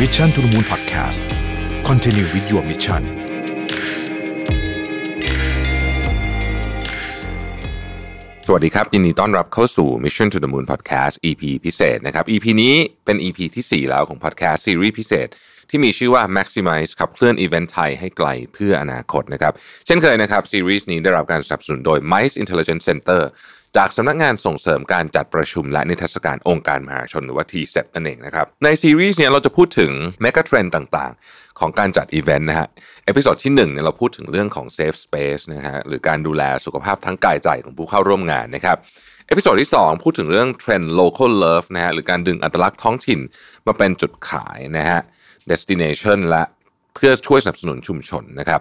Mission to the Moon Podcast continue with your mission สวัสดีครับ ยินดีต้อนรับเข้าสู่ Mission to the Moon Podcast EP พิเศษนะครับ EP นี้เป็น EP ที่ 4 แล้วของ Podcast ซีรีส์พิเศษ ที่มีชื่อว่า Maximize ขับเคลื่อนอีเวนต์ไทยให้ไกลเพื่ออนาคตนะครับ เช่นเคยนะครับ ซีรีส์นี้ได้รับการสนับสนุนโดย Mice Intelligence Center จากสำนักงานส่งเสริมการจัดประชุมและนิทรรศการองค์การมหาชนหรือว่า TCEB นั่นเองนะครับ ในซีรีส์เนี้เราจะพูดถึง Mega Trend ต่างๆ ของการจัดอีเวนต์นะฮะ episode ที่1เนี่ยเราพูดถึงเรื่องของ Safe Space นะฮะหรือการดูแลสุขภาพทั้งกายใจของผู้เข้าร่วมงานนะครับ episode ที่ 2 พูดถึงเรื่องเทรนด์ local love นะฮะหรือการดึงอัตลักษณ์ท้องถิ่นมาเป็นจุดขายนะฮะ destination และเพื่อช่วยสนับสนุนชุมชนนะครับ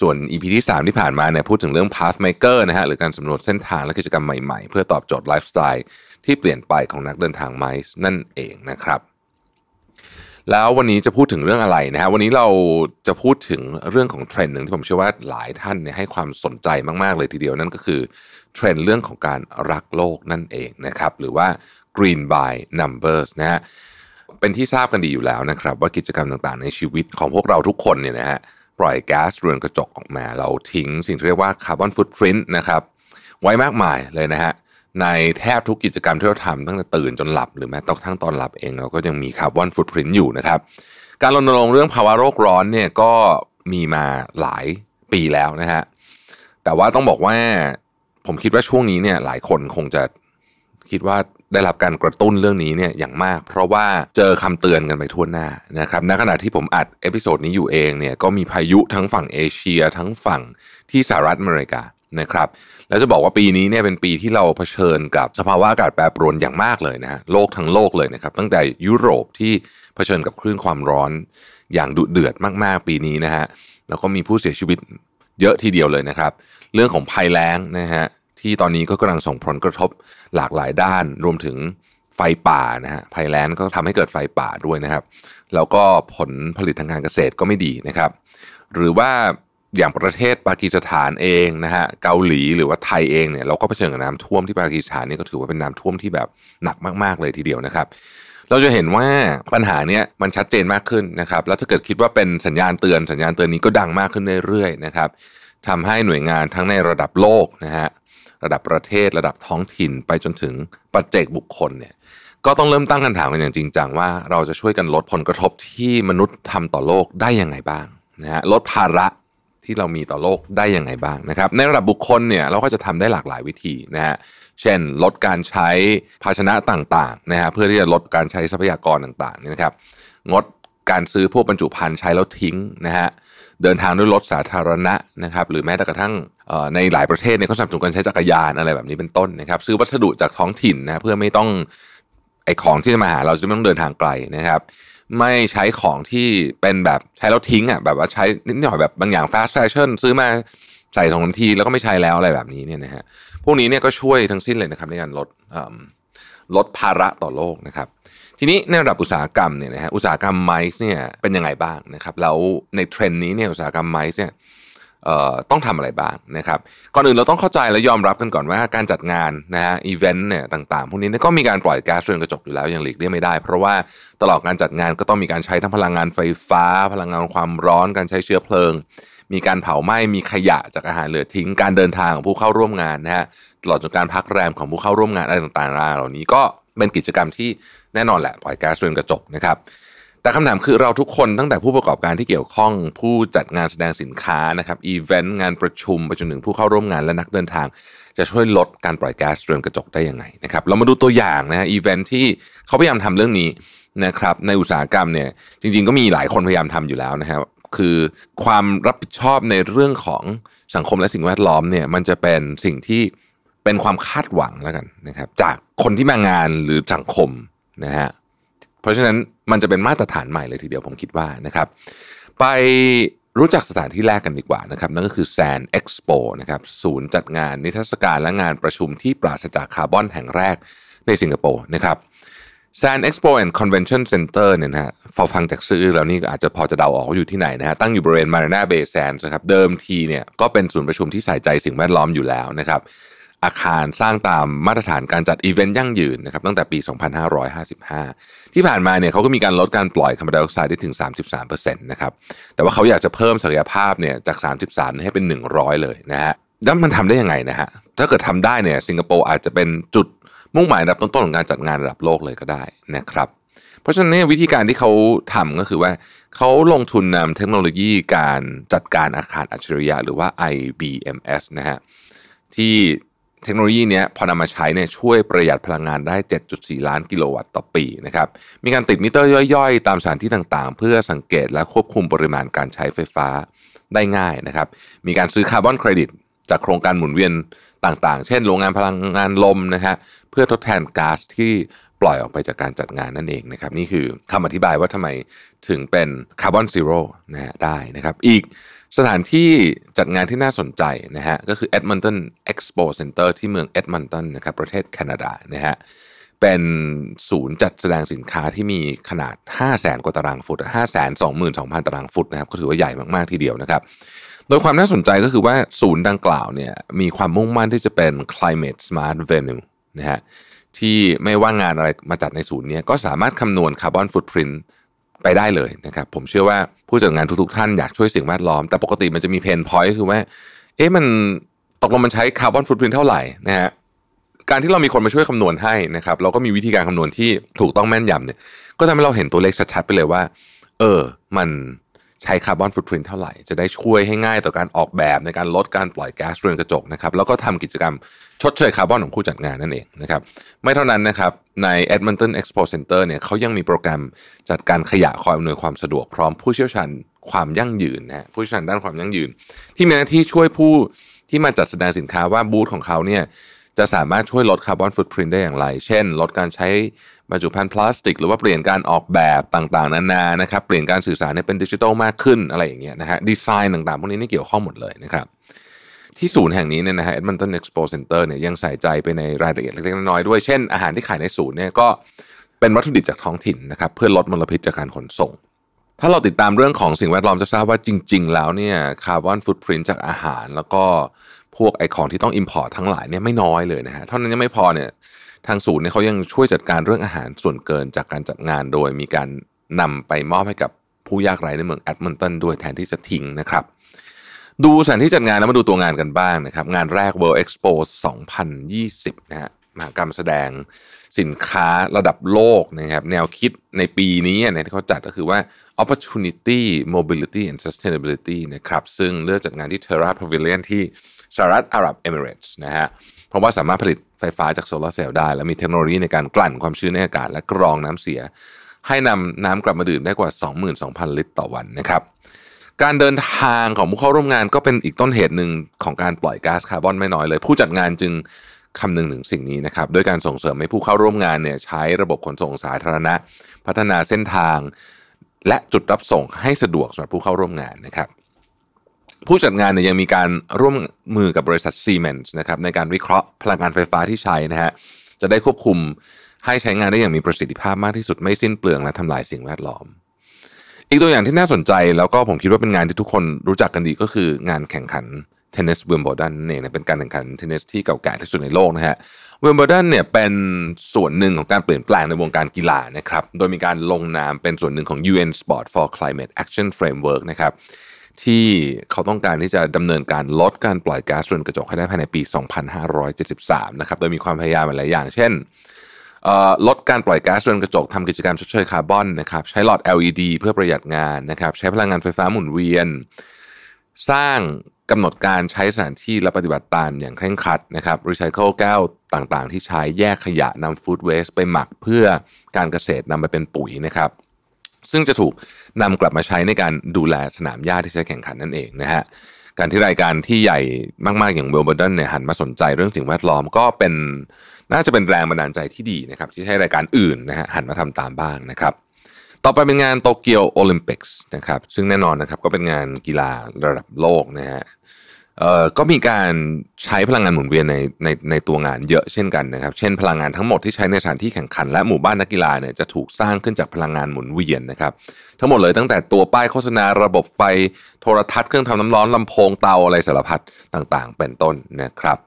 ส่วน EP ที่ 3 ที่ผ่านมาเนี่ยพูดถึงเรื่อง Pathmaker นะฮะหรือการสำรวจเส้นทางและกิจกรรมใหม่ๆ เพื่อตอบโจทย์ไลฟ์สไตล์ที่เปลี่ยนไปของนักเดินทางไมซ์นั่นเองนะครับ แล้ววันนี้จะพูดถึงเรื่องอะไรนะฮะวันนี้เราจะพูดถึงเรื่องของเทรนด์หนึ่งที่ผมเชื่อว่าหลายท่านเนี่ยให้ความสนใจมากๆเลยทีเดียวนั่นก็คือเทรนด์เรื่องของการรักโลกนั่นเองนะครับหรือว่า green by numbers นะฮะ เป็นที่ทราบกันดีอยู่แล้วนะครับ ว่ากิจกรรมต่างๆ ในชีวิตของพวกเราทุกคนเนี่ยนะฮะปล่อยก๊าซเรือนกระจกออกมา เราทิ้งสิ่งที่เรียกว่า carbon footprint นะครับไว้มากมายเลยนะฮะในแทบทุกกิจกรรมที่เราทำตั้งแต่ตื่นจนหลับหรือแม้กระทั่งตอนหลับเองเราก็ยังมี carbon footprint อยู่นะครับ การรณรงค์เรื่องภาวะโลกร้อนเนี่ยก็มีมาหลายปีแล้วนะฮะแต่ว่าต้องบอกว่าผมคิดว่าช่วงนี้เนี่ยหลายคนคงจะคิดว่า ได้รับการกระตุ้นเรื่องนี้เนี่ยอย่างมาก เพราะว่าเจอคำเตือนกันไปทั่วหน้านะครับในขณะที่ผมอัด episode นี้อยู่เองเนี่ยก็มีพายุทั้งฝั่งเอเชียทั้งฝั่งที่สหรัฐอเมริกานะครับแล้วจะบอกว่าปีนี้เนี่ยเป็นปีที่เราเผชิญกับสภาวะอากาศแปรปรวนอย่างมากเลยนะฮะโลกทั้งโลกเลยนะครับตั้งแต่ยุโรปที่เผชิญกับคลื่นความร้อนอย่างดุเดือดมาก ๆ ปีนี้นะฮะแล้วก็มีผู้เสียชีวิตเยอะทีเดียวเลยนะครับ เรื่องของภัยแล้งนะฮะ ที่ตอนนี้ก็กำลังส่งผลกระทบหลากหลายด้าน รวมถึงไฟป่านะฮะภัยแล้งก็ทำให้เกิดไฟป่าด้วยนะครับ แล้วก็ผลผลิตทางการเกษตรก็ไม่ดีนะครับ หรือว่าอย่างประเทศปากีสถานเองนะฮะเกาหลีหรือว่าไทยเองเนี่ยเราก็เผชิญกับน้ำท่วมที่ปากีสถานนี่ก็ถือว่าเป็นน้ำท่วมที่แบบหนักมาก ๆ เลยทีเดียวนะครับ เราจะเห็นว่าปัญหาเนี้ยมันชัดเจนมากขึ้นนะครับ แล้วถ้าเกิดคิดว่าเป็นสัญญาณเตือนสัญญาณเตือนนี้ก็ดังมากขึ้นเรื่อยๆนะครับทำให้หน่วยงานทั้งในระดับโลกนะฮะ ระดับประเทศระดับท้องถิ่น ไปจนถึงปัจเจกบุคคลเนี่ยก็ต้องเริ่มตั้งคำถามกันอย่างจริงจังว่าเราจะช่วยกันลดผลกระทบที่มนุษย์ทำต่อโลกได้ยังไงบ้างนะฮะลดภาระที่เรามีต่อโลกได้ยังไงบ้างนะครับ ในระดับบุคคลเนี่ยเราก็จะทำได้หลากหลายวิธีนะฮะเช่น ลดการใช้ภาชนะต่างๆนะฮะเพื่อที่จะลดการใช้ทรัพยากรต่างๆนี่นะครับงด การซื้อพวกบรรจุภัณฑ์ใช้แล้วทิ้งนะฮะเดินทางด้วยรถสาธารณะนะครับหรือแม้แต่กระทั่งในหลายประเทศเนี่ยเขาสนับสนุนการใช้จักรยานอะไรแบบนี้เป็นต้นนะครับซื้อวัสดุจากท้องถิ่นนะเพื่อไม่ต้องไอของที่จะมาหาเราจะไม่ต้องเดินทางไกลนะครับ ไม่ใช้ของที่เป็นแบบใช้แล้วทิ้งอะแบบว่าใช้นิดหน่อยแบบบางอย่าง fast fashion ซื้อมาใส่สองนาทีแล้วก็ไม่ใช้แล้วอะไรแบบนี้เนี่ยนะฮะพวกนี้เนี่ยก็ช่วยทั้งสิ้นเลยนะครับในการลดลดภาระต่อโลกนะครับ ทีนี้ในระดับอุตสาหกรรมเนี่ยนะฮะอุตสาหกรรมไมซ์เนี่ยเป็นยังไงบ้างนะครับแล้วในเทรนด์นี้เนี่ยอุตสาหกรรมไมซ์เนี่ยต้องทำอะไรบ้างนะครับก่อนอื่นเราต้องเข้าใจและยอมรับกันก่อนว่าการจัดงานนะฮะอีเวนต์เนี่ยต่างๆ พวกนี้ก็มีการปล่อยก๊าซเรือนกระจกอยู่แล้วอย่างหลีกเลี่ยงไม่ได้ เพราะว่าตลอดการจัดงานก็ต้องมีการใช้ทั้งพลังงานไฟฟ้า พลังงานความร้อนการใช้เชื้อเพลิง มีการเผาไหม้มีขยะจากอาหารเหลือทิ้งการเดินทางของผู้เข้าร่วมงานนะฮะตลอดจนการพักแรมของผู้เข้าร่วมงานอะไรต่างๆเหล่านี้ก็เป็นกิจกรรมที่ แน่นอนแหละปล่อยก๊าซเรือนกระจกนะครับ แต่คำถามคือเราทุกคนตั้งแต่ผู้ประกอบการที่เกี่ยวข้องผู้จัดงานแสดงสินค้านะครับอีเวนต์งานประชุมไปจนถึงผู้เข้าร่วมงานและนักเดินทาง จะช่วยลดการปล่อยก๊าซเรือนกระจกได้ยังไงนะครับเรามาดูตัวอย่างนะฮะอีเวนต์ที่เขาพยายามทำเรื่องนี้นะครับในอุตสาหกรรมเนี่ยจริง ๆ ก็มีหลายคนพยายามทำอยู่แล้วนะครับคือความรับผิดชอบในเรื่องของสังคมและสิ่งแวดล้อมเนี่ยมันจะเป็นสิ่งที่เป็นความคาดหวังแล้วกันนะครับ จากคนที่มางานหรือสังคม นะฮะเพราะฉะนั้นมันจะเป็นมาตรฐานใหม่เลยทีเดียวผมคิดว่านะครับ ไปรู้จักสถานที่แรกกันดีกว่านะครับ นั่นก็คือ San Expo นะครับศูนย์จัดงานนิทรรศการและงานประชุมที่ปราศจากคาร์บอนแห่งแรกในสิงคโปร์นะครับ San Expo and Convention Center เนี่ยนะฮะพอฟังจากชื่อแล้วนี่อาจจะพอจะเดาออกว่าอยู่ที่ไหนนะฮะ ตั้งอยู่บริเวณ Marina Bay Sands นะครับ เดิมทีเนี่ยก็เป็นศูนย์ประชุมที่ใส่ใจสิ่งแวดล้อมอยู่แล้วนะครับ อาคารสร้างตามมาตรฐานการจัดอีเวนต์ยั่งยืนนะครับตั้งแต่ปี 2555 ที่ผ่านมาเนี่ยเขาก็มีการลดการปล่อยคาร์บอนไดออกไซด์ได้ถึง 33%นะครับแต่ว่าเขาอยากจะเพิ่มศักยภาพเนี่ยจาก 33 ให้เป็น 100 เลยนะฮะแล้วมันทำได้ยังไงนะฮะถ้าเกิดทำได้เนี่ยสิงคโปร์อาจจะเป็นจุดมุ่งหมายระดับต้นๆของการจัดงานระดับโลกเลยก็ได้นะครับเพราะฉะนั้นวิธีการที่เขาทำก็คือว่าเขาลงทุนนำเทคโนโลยีการจัดการอาคารอัจฉริยะหรือว่า IBMS นะฮะที่ เทคโนโลยีนี้พอนำมาใช้เนี่ยช่วยประหยัดพลังงานได้ 7.4 ล้านกิโลวัตต์ต่อปีนะครับ มีการติดมิเตอร์ย่อยๆ ตามสถานที่ต่างๆ เพื่อสังเกตและควบคุมปริมาณการใช้ไฟฟ้าได้ง่ายนะครับ มีการซื้อคาร์บอนเครดิตจากโครงการหมุนเวียนต่างๆ เช่น โรงงานพลังงานลมนะฮะเพื่อทดแทนก๊าซที่ปล่อยออกไปจากการจัดงานนั่นเองนะครับ นี่คือคำอธิบายว่าทำไมถึงเป็น carbon zero นะฮะได้นะครับ อีก สถานที่จัดงานที่น่าสนใจนะฮะก็คือ Edmonton Expo Center ที่เมือง Edmonton นะครับประเทศแคนาดานะฮะเป็นศูนย์จัดแสดงสินค้าที่มีขนาด 5 0 0แสนกว่าตารางฟุต 5 2 2 0 0 0 ตารางฟุตนะครับก็ถือว่าใหญ่มาก ๆ ทีเดียวนะครับ โดยความน่าสนใจก็คือว่าศูนย์ดังกล่าวเนี่ยมีความมุ่งมั่นที่จะเป็น climate smart venue นะฮะที่ไม่ว่างานอะไรมาจัดในศูนย์นี้ก็สามารถคำนวณ carbon footprint ไปได้เลยนะครับ ผมเชื่อว่าผู้จัดงานทุกๆท่านอยากช่วยสิ่งแวดล้อม แต่ปกติมันจะมี pain point คือว่า เอ๊ะมันตกลงมันใช้ carbon footprint เท่าไหร่นะฮะการที่เรามีคนมาช่วยคำนวณให้นะครับ เราก็มีวิธีการคำนวณที่ถูกต้องแม่นยำเนี่ย ก็ทำให้เราเห็นตัวเลขชัดๆไปเลยว่า เออ มัน ใช้ carbon footprint เท่าไหร่ จะได้ช่วยให้ง่ายต่อการออกแบบในการลดการปล่อยแก๊สเรือนกระจกนะครับแล้วก็ทำกิจกรรมชดเชยคาร์บอนของผู้จัดงานนั่นเองนะครับไม่เท่านั้นนะครับใน Edmonton Expo Center เนี่ยเขายังมีโปรแกรมจัดการขยะคอยอำนวยความสะดวกพร้อมผู้เชี่ยวชาญความยั่งยืนนะฮะผู้เชี่ยวชาญด้านความยั่งยืน ที่มีหน้าที่ช่วยผู้ที่มาจัดแสดงสินค้าว่าบูธของเขาเนี่ยจะสามารถช่วยลดคาร์บอนฟุตพิ้นได้อย่างไร เช่น ลดการใช้ บรรจุภัณฑ์พลาสติก หรือว่าเปลี่ยนการออกแบบต่างๆ นานานะครับเปลี่ยนการสื่อสารให้เป็นดิจิทัลมากขึ้นอะไรอย่างเงี้ยนะฮะดีไซน์ต่างๆ พวกนี้นี่เกี่ยวข้องหมดเลยนะครับที่ศูนย์แห่งนี้เนี่ยนะฮะ Edmonton Expo Center เนี่ยยังใส่ใจไปในรายละเอียดเล็กๆน้อยๆด้วย เช่นอาหารที่ขายในศูนย์เนี่ยก็เป็นวัตถุดิบจากท้องถิ่นนะครับเพื่อลดมลพิษจากการขนส่ง ถ้าเราติดตามเรื่องของสิ่งแวดล้อมจะทราบว่าจริง ๆ แล้วเนี่ย carbon footprint จากอาหาร แล้วก็พวกไอของที่ต้อง import ทั้งหลายเนี่ยไม่น้อยเลยนะฮะเท่านั้นยังไม่พอเนี่ย ทางศูนย์เนี่ยเขายังช่วยจัดการเรื่องอาหารส่วนเกินจากการจัดงานโดยมีการนำไปมอบให้กับผู้ยากไร้ในเมือง Edmonton ด้วยแทนที่จะทิ้งนะครับ ดูสถานที่จัดงานแล้วมาดูตัวงานกันบ้างนะครับ งานแรก World Expo 2020 นะฮะมหกรรมแสดงสินค้าระดับโลกนะครับแนวคิดในปีนี้เนี่ยที่เขาจัดก็คือว่า opportunity mobility and sustainability นะครับซึ่งเลือกจัดงานที่ Terra Pavilion ที่สหรัฐอาหรับเอมิเรตส์นะฮะ เพราะว่าสามารถผลิตไฟฟ้าจากโซลาร์เซลล์ได้ และมีเทคโนโลยีในการกลั่นความชื้นในอากาศ และกรองน้ำเสีย ให้นำน้ำกลับมาดื่มได้กว่า 22,000 ลิตรต่อวันนะครับการเดินทางของผู้เข้าร่วมงานก็เป็นอีกต้นเหตุหนึ่งของการปล่อยก๊าซคาร์บอนไม่น้อยเลย ผู้จัดงานจึงคำนึงถึงสิ่งนี้นะครับด้วยการส่งเสริมให้ผู้เข้าร่วมงานเนี่ยใช้ระบบขนส่งสาธารณะ พัฒนาเส้นทาง และจุดรับส่งให้สะดวกสำหรับผู้เข้าร่วมงานนะครับ ผู้จัดงานเนี่ยยังมีการร่วมมือกับบริษัทซีเมนส์นะครับในการวิเคราะห์พลังงานไฟฟ้าที่ใช้นะฮะจะได้ควบคุมให้ใช้งานได้อย่างมีประสิทธิภาพมากที่สุดไม่สิ้นเปลืองและทำลายสิ่งแวดล้อม อีกตัวอย่างที่น่าสนใจแล้วก็ผมคิดว่าเป็นงานที่ทุกคนรู้จักกันดีก็คืองานแข่งขันเทนนิสวิมเบิลดันเนี่ยเป็นการแข่งขันเทนนิสที่เก่าแก่ที่สุดในโลกนะฮะวิมเบิลดันเนี่ยเป็นส่วนหนึ่งของการเปลี่ยนแปลงในวงการกีฬานะครับโดยมีการลงนามเป็นส่วนหนึ่งของ UN Sports for Climate Action Framework นะครับ ที่เขาต้องการที่จะดำเนินการลดการปล่อยก๊าซเรือนกระจกให้ได้ภายในปี 2573 นะครับ โดยมีความพยายามหลายอย่าง เช่นลดการปล่อยก๊าซเรือนกระจกทำกิจกรรมชดเชยคาร์บอนนะครับใช้หลอด LED เพื่อประหยัดพลังงานนะครับใช้พลังงานไฟฟ้าหมุนเวียน สร้างกำหนดการใช้สถานที่และปฏิบัติตามอย่างเคร่งครัดนะครับรีไซเคิลแก้วต่างๆ ที่ใช้แยกขยะนำฟู้ดเวสต์ไปหมักเพื่อการเกษตรนำไปเป็นปุ๋ยนะครับ ซึ่งจะถูกนำกลับมาใช้ในการดูแลสนามหญ้าที่ใช้แข่งขันนั่นเองนะฮะการที่รายการที่ใหญ่มากๆอย่างเวลเบอร์ดนเนี่ยหันมาสนใจเรื่องสิ่งแวดล้อมก็เป็นน่าจะเป็นแรงบันดาลใจที่ดีนะครับที่ให้รายการอื่นนะฮะหันมาทำตามบ้างนะครับต่อไปเป็นงานโตเกียวโอลิมปิกส์นะครับซึ่งแน่นอนนะครับก็เป็นงานกีฬาระดับโลกนะฮะ เอ่อก็มีการใช้พลังงานหมุนเวียนในในในตัวงานเยอะเช่นกันนะครับ เช่นพลังงานทั้งหมดที่ใช้ในสถานที่แข่งขันและหมู่บ้านนักกีฬาเนี่ยจะถูกสร้างขึ้นจากพลังงานหมุนเวียนนะครับ ทั้งหมดเลยตั้งแต่ตัวป้ายโฆษณาระบบไฟโทรทัศน์เครื่องทำน้ำร้อนลำโพงเตาอะไรสารพัดต่างๆ เป็นต้นนะครับ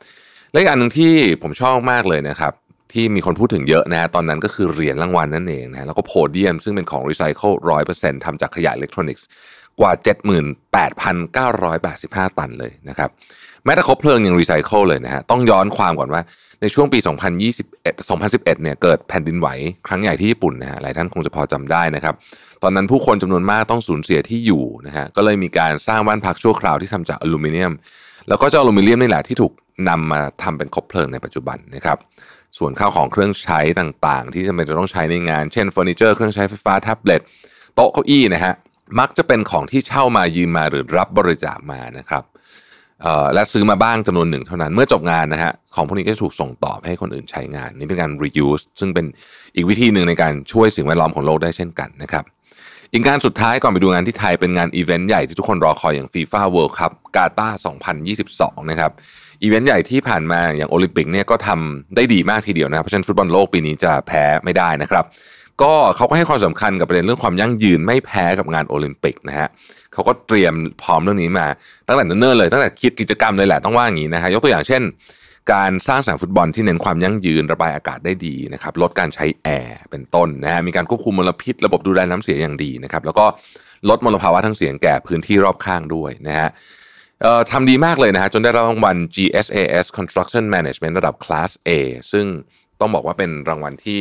และอีกอันหนึ่งที่ผมชอบมากเลยนะครับที่มีคนพูดถึงเยอะนะฮะตอนนั้นก็คือเหรียญรางวัลนั่นเองนะแล้วก็โพเดียมซึ่งเป็นของรีไซเคิลร้อยเปอร์เซ็นต์ทำจากขยะอิเล็กทรอนิกส์ กว่า 78,985 ตันเลยนะครับแม้แต่คบเพลิงยังรีไซเคิลเลยนะฮะต้องย้อนความก่อนว่าในช่วงปี 2021 2011เนี่ยเกิดแผ่นดินไหวครั้งใหญ่ที่ญี่ปุ่นนะฮะหลายท่านคงจะพอจำได้นะครับ ตอนนั้นผู้คนจำนวนมากต้องสูญเสียที่อยู่นะฮะก็เลยมีการสร้างบ้านพักชั่วคราวที่ทำจากอลูมิเนียม แล้วก็เจ้าอลูมิเนียมนี่แหละที่ถูกนำมาทำเป็นคบเพลิงในปัจจุบันนะครับส่วนข้าวของเครื่องใช้ต่างๆ ที่จำเป็นจะต้องใช้ในงาน เช่นเฟอร์นิเจอร์เครื่องใช้ไฟฟ้าแท็บเล็ตโต๊ะเก้าอี้นะฮะ มักจะเป็นของที่เช่ามายืมมาหรือรับบริจาคมานะครับและซื้อมาบ้างจำนวนหนึ่งเท่านั้น เมื่อจบงานนะฮะของพวกนี้ก็ถูกส่งต่อให้คนอื่นใช้งาน นี่เป็นการ reuse ซึ่งเป็นอีกวิธีหนึ่งในการช่วยสิ่งแวดล้อมของโลกได้เช่นกันนะครับอีกงานสุดท้ายก่อนไปดูงานที่ไทยเป็นงานอีเวนต์ใหญ่ที่ทุกคนรอคอยอย่างฟีฟ่าเวิลด์คัพกาตาร์2022 นะครับอีเวนต์ใหญ่ที่ผ่านมาอย่างโอลิมปิกเนี่ยก็ทำได้ดีมากทีเดียวนะเพราะฉะนั้นฟุตบอลโลกปีนี้จะแพ้ไม่ได้นะครับ ก็เขาก็ให้ความสำคัญกับประเด็นเรื่องความยั่งยืนไม่แพ้กับงานโอลิมปิกนะฮะเขาก็เตรียมพร้อมเรื่องนี้มา ตั้งแต่เนิ่นๆเลยตั้งแต่คิดกิจกรรมเลยแหละต้องว่าอย่างนี้นะฮะยกตัวอย่างเช่น การสร้างสนามฟุตบอลที่เน้นความยั่งยืนระบายอากาศได้ดีนะครับลดการใช้แอร์เป็นต้นนะฮะมีการควบคุมมลพิษ ระบบดูแลน้ำเสียอย่างดีนะครับแล้วก็ลดมลภาวะทั้งเสียงแก่พื้นที่รอบข้างด้วยนะฮะทำดีมากเลยนะฮะจนได้รางวัล GSAS Construction Management ระดับ Class A ซึ่งต้องบอกว่าเป็นรางวัลที่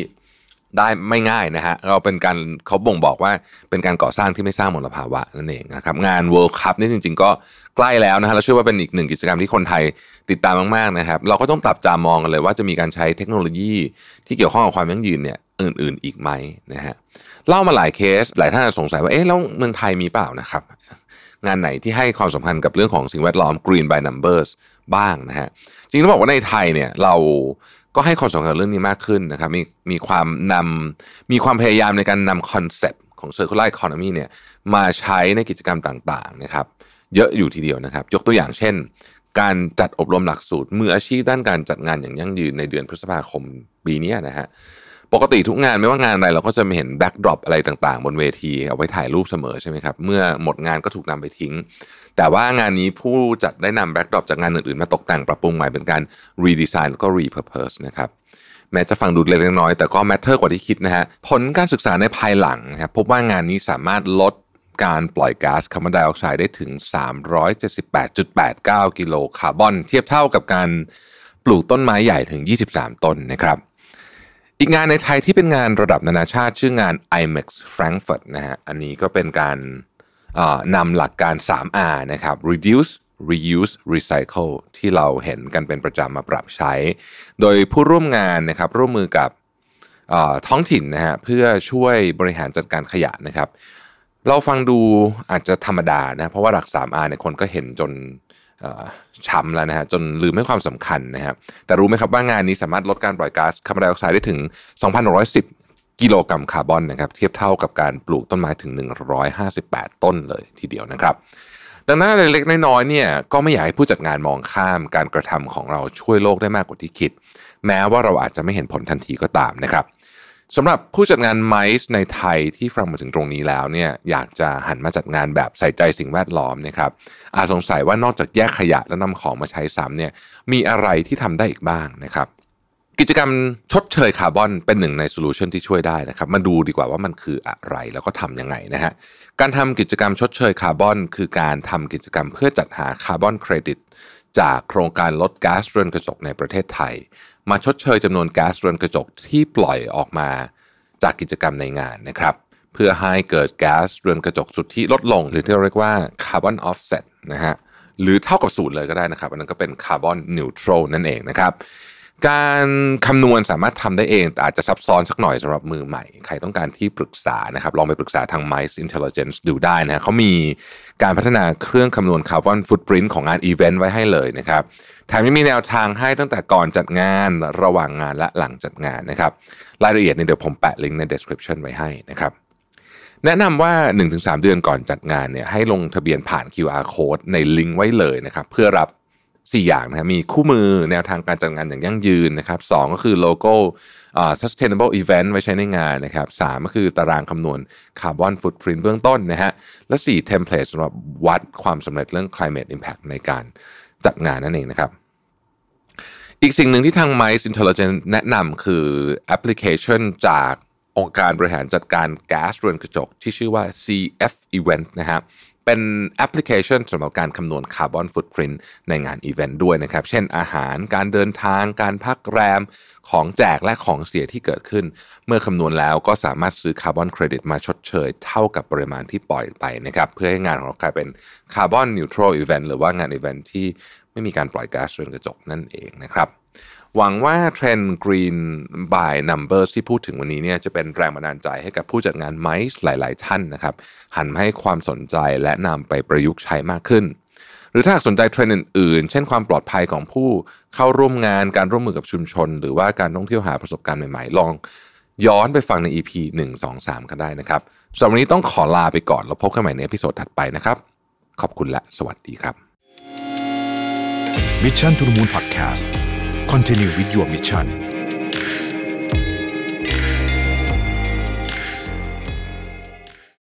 ได้ไม่ง่ายนะฮะเราเป็นการเขาบ่งบอกว่าเป็นการก่อสร้างที่ไม่สร้างมลภาวะนั่นเองนะครับงาน World Cup นี่จริง ๆ ก็ใกล้แล้วนะฮะเราเชื่อว่าเป็นอีกหนึ่งกิจกรรมที่คนไทยติดตามมากๆนะครับ เราก็ต้องตับจามองกันเลยว่าจะมีการใช้เทคโนโลยี ที่เกี่ยวข้องกับความยั่งยืนเนี่ยอื่น ๆ อีกไหมนะฮะเล่ามาหลายเคส หลายท่านสงสัยว่าเอ๊ะแล้วเมืองไทยมีเปล่านะครับ งานไหนที่ให้ความสำคัญกับเรื่องของสิ่งแวดล้อม green by numbers บ้างนะฮะจริงๆต้องบอกว่าในไทยเนี่ยเรา ก็ให้ความสำคัญเรื่องนี้มากขึ้นนะครับมีมีความนำมีความพยายามในการนำคอนเซปต์ของ circular economy เนี่ยมาใช้ในกิจกรรมต่างๆนะครับเยอะอยู่ทีเดียวนะครับ ยกตัวอย่างเช่น การจัดอบรมหลักสูตรมืออาชีพด้านการจัดงานอย่างยั่งยืนในเดือนพฤษภาคมปีนี้นะฮะ ปกติทุกงานไม่ว่างานอะไรเราก็จะไม่เห็น backdrop อะไรต่างๆ บนเวทีเอาไว้ถ่ายรูปเสมอใช่ไหมครับ เมื่อหมดงานก็ถูกนำไปทิ้ง แต่ว่างานนี้ผู้จัดได้นำ backdrop จากงานอื่นๆ มาตกแต่งปรับปรุงใหม่เป็นการ redesign แล้วก็ repurpose นะครับแม้จะฟังดูเล็กน้อยแต่ก็ matter กว่าที่คิดนะฮะผลการศึกษาในภายหลังครับพบว่างานนี้สามารถลดการปล่อยก๊าซคาร์บอนไดออกไซด์ได้ถึง 378.89 กิโลคาร์บอน เทียบเท่ากับการปลูกต้นไม้ใหญ่ถึง 23 ต้นนะครับ อีกงานในไทยที่เป็นงานระดับนานาชาติชื่องาน IMEX Frankfurt นะฮะอันนี้ก็เป็นการนำหลักการ 3R นะครับ reduce reuse recycle ที่เราเห็นกันเป็นประจำมาปรับใช้ โดยผู้ร่วมงานนะครับร่วมมือกับท้องถิ่นนะฮะเพื่อช่วยบริหารจัดการขยะนะครับ เราฟังดูอาจจะธรรมดานะเพราะว่าหลัก 3R เนี่ยคนก็เห็นจน ช้ำแล้วนะฮะจนลืมให้ความสำคัญนะครับแต่รู้ไหมครับว่างานนี้สามารถลดการปล่อยก๊าซคาร์บอนไดออกไซด์ได้ถึง 2,110กิโลกรัมคาร์บอนนะครับเทียบเท่ากับการปลูกต้นไม้ถึง 158 ต้นเลยทีเดียวนะครับ ดังนั้นเล็กๆน้อยๆเนี่ยก็ไม่อยากให้ผู้จัดงานมองข้ามการกระทำของเราช่วยโลกได้มากกว่าที่คิด แม้ว่าเราอาจจะไม่เห็นผลทันทีก็ตามนะครับ สำหรับผู้จัดงานไมซ์ในไทยที่ฟังมาถึงตรงนี้แล้วเนี่ยอยากจะหันมาจัดงานแบบใส่ใจสิ่งแวดล้อมนะครับอาจสงสัยว่านอกจากแยกขยะและนำของมาใช้ซ้ำเนี่ยมีอะไรที่ทำได้อีกบ้างนะครับ กิจกรรมชดเชยคาร์บอนเป็นหนึ่งใน solution ที่ช่วยได้นะครับ มาดูดีกว่าว่ามันคืออะไรแล้วก็ทำยังไงนะฮะการทำกิจกรรมชดเชยคาร์บอน คือการทำกิจกรรมเพื่อจัดหาคาร์บอนเครดิตจากโครงการลดก๊าซเรือนกระจกในประเทศไทย มาชดเชยจำนวนก๊าซเรือนกระจกที่ปล่อยออกมาจากกิจกรรมในงานนะครับเพื่อให้เกิดก๊าซเรือนกระจกสุทธิลดลง หรือที่เราเรียกว่า carbon offset นะฮะหรือเท่ากับศูนย์เลยก็ได้นะครับ อันนั้นก็เป็น carbon neutral นั่นเองนะครับ การคำนวณสามารถทำได้เอง แต่อาจจะซับซ้อนสักหน่อยสำหรับมือใหม่ ใครต้องการที่ปรึกษานะครับ ลองไปปรึกษาทาง Mice Intelligence ดูได้นะเขามีการพัฒนาเครื่องคำนวณ carbon footprint ของงานอีเวนต์ไว้ให้เลยนะครับแถมยังมีแนวทางให้ตั้งแต่ก่อนจัดงานระหว่างงานและหลังจัดงานนะครับ รายละเอียดเนี่ยเดี๋ยวผมแปะลิงก์ใน description ไว้ให้นะครับแนะนำว่า 1-3 เดือนก่อนจัดงานเนี่ยให้ลงทะเบียนผ่าน QR code ในลิงก์ไว้เลยนะครับ เพื่อรับ 4 อย่างนะครับมีคู่มือแนวทางการจัดงานอย่างยั่งยืนนะครับสก็คือโลโก้ sustainable event ไว้ใช้ในงานนะครับสก็คือตารางคำนวณคาร์บอนฟุตพิ้นเบื้องต้นนะฮะและ4 template สำหรับวัดความสำเร็จเรื่อง climate impact ในการจัดงานนั่นเองนะครับ อีกสิ่งหนึ่งที่ทาง Mice Intelligence แนะนำคือแอปพลิเคชันจาก องค์การบริหารจัดการก๊าซเรือนกระจก ที่ชื่อว่า CF Event นะครับเป็นแอปพลิเคชันสำหรับการคำนวณ carbon footprint ในงานอีเวนต์ด้วยนะครับ เช่นอาหารการเดินทาง การพักแรมของแจกและของเสียที่เกิดขึ้น เมื่อคำนวณแล้วก็สามารถซื้อคาร์บอนเครดิตมาชดเชย เท่ากับปริมาณที่ปล่อยไปนะครับ เพื่อให้งานของเรากลายเป็นcarbon neutral event หรือว่างานอีเวนต์ที่ไม่มีการปล่อยก๊าซเรือนกระจกนั่นเองนะครับ หวังว่าเทรนด์ Green by Numbers ที่พูดถึงวันนี้เนี่ยจะเป็นแรงบันดาลใจให้กับผู้จัดงานไมซ์หลาย ๆ ท่านนะครับหันมาให้ความสนใจและนำไปประยุกต์ใช้มากขึ้น หรือถ้าสนใจเทรนด์อื่น ๆ เช่นความปลอดภัยของผู้เข้าร่วมงานการร่วมมือกับชุมชน หรือว่าการท่องเที่ยวหาประสบการณ์ใหม่ ๆ ลอง ย้อนไปฟังใน EP 1 2 3ก็ได้นะครับสำหรับวันนี้ต้องขอลาไปก่อนแล้วพบกันใหม่ใน episode ถัดไปนะครับขอบคุณและสวัสดีครับ Mission to the Moon Podcast Continuity wa Michani.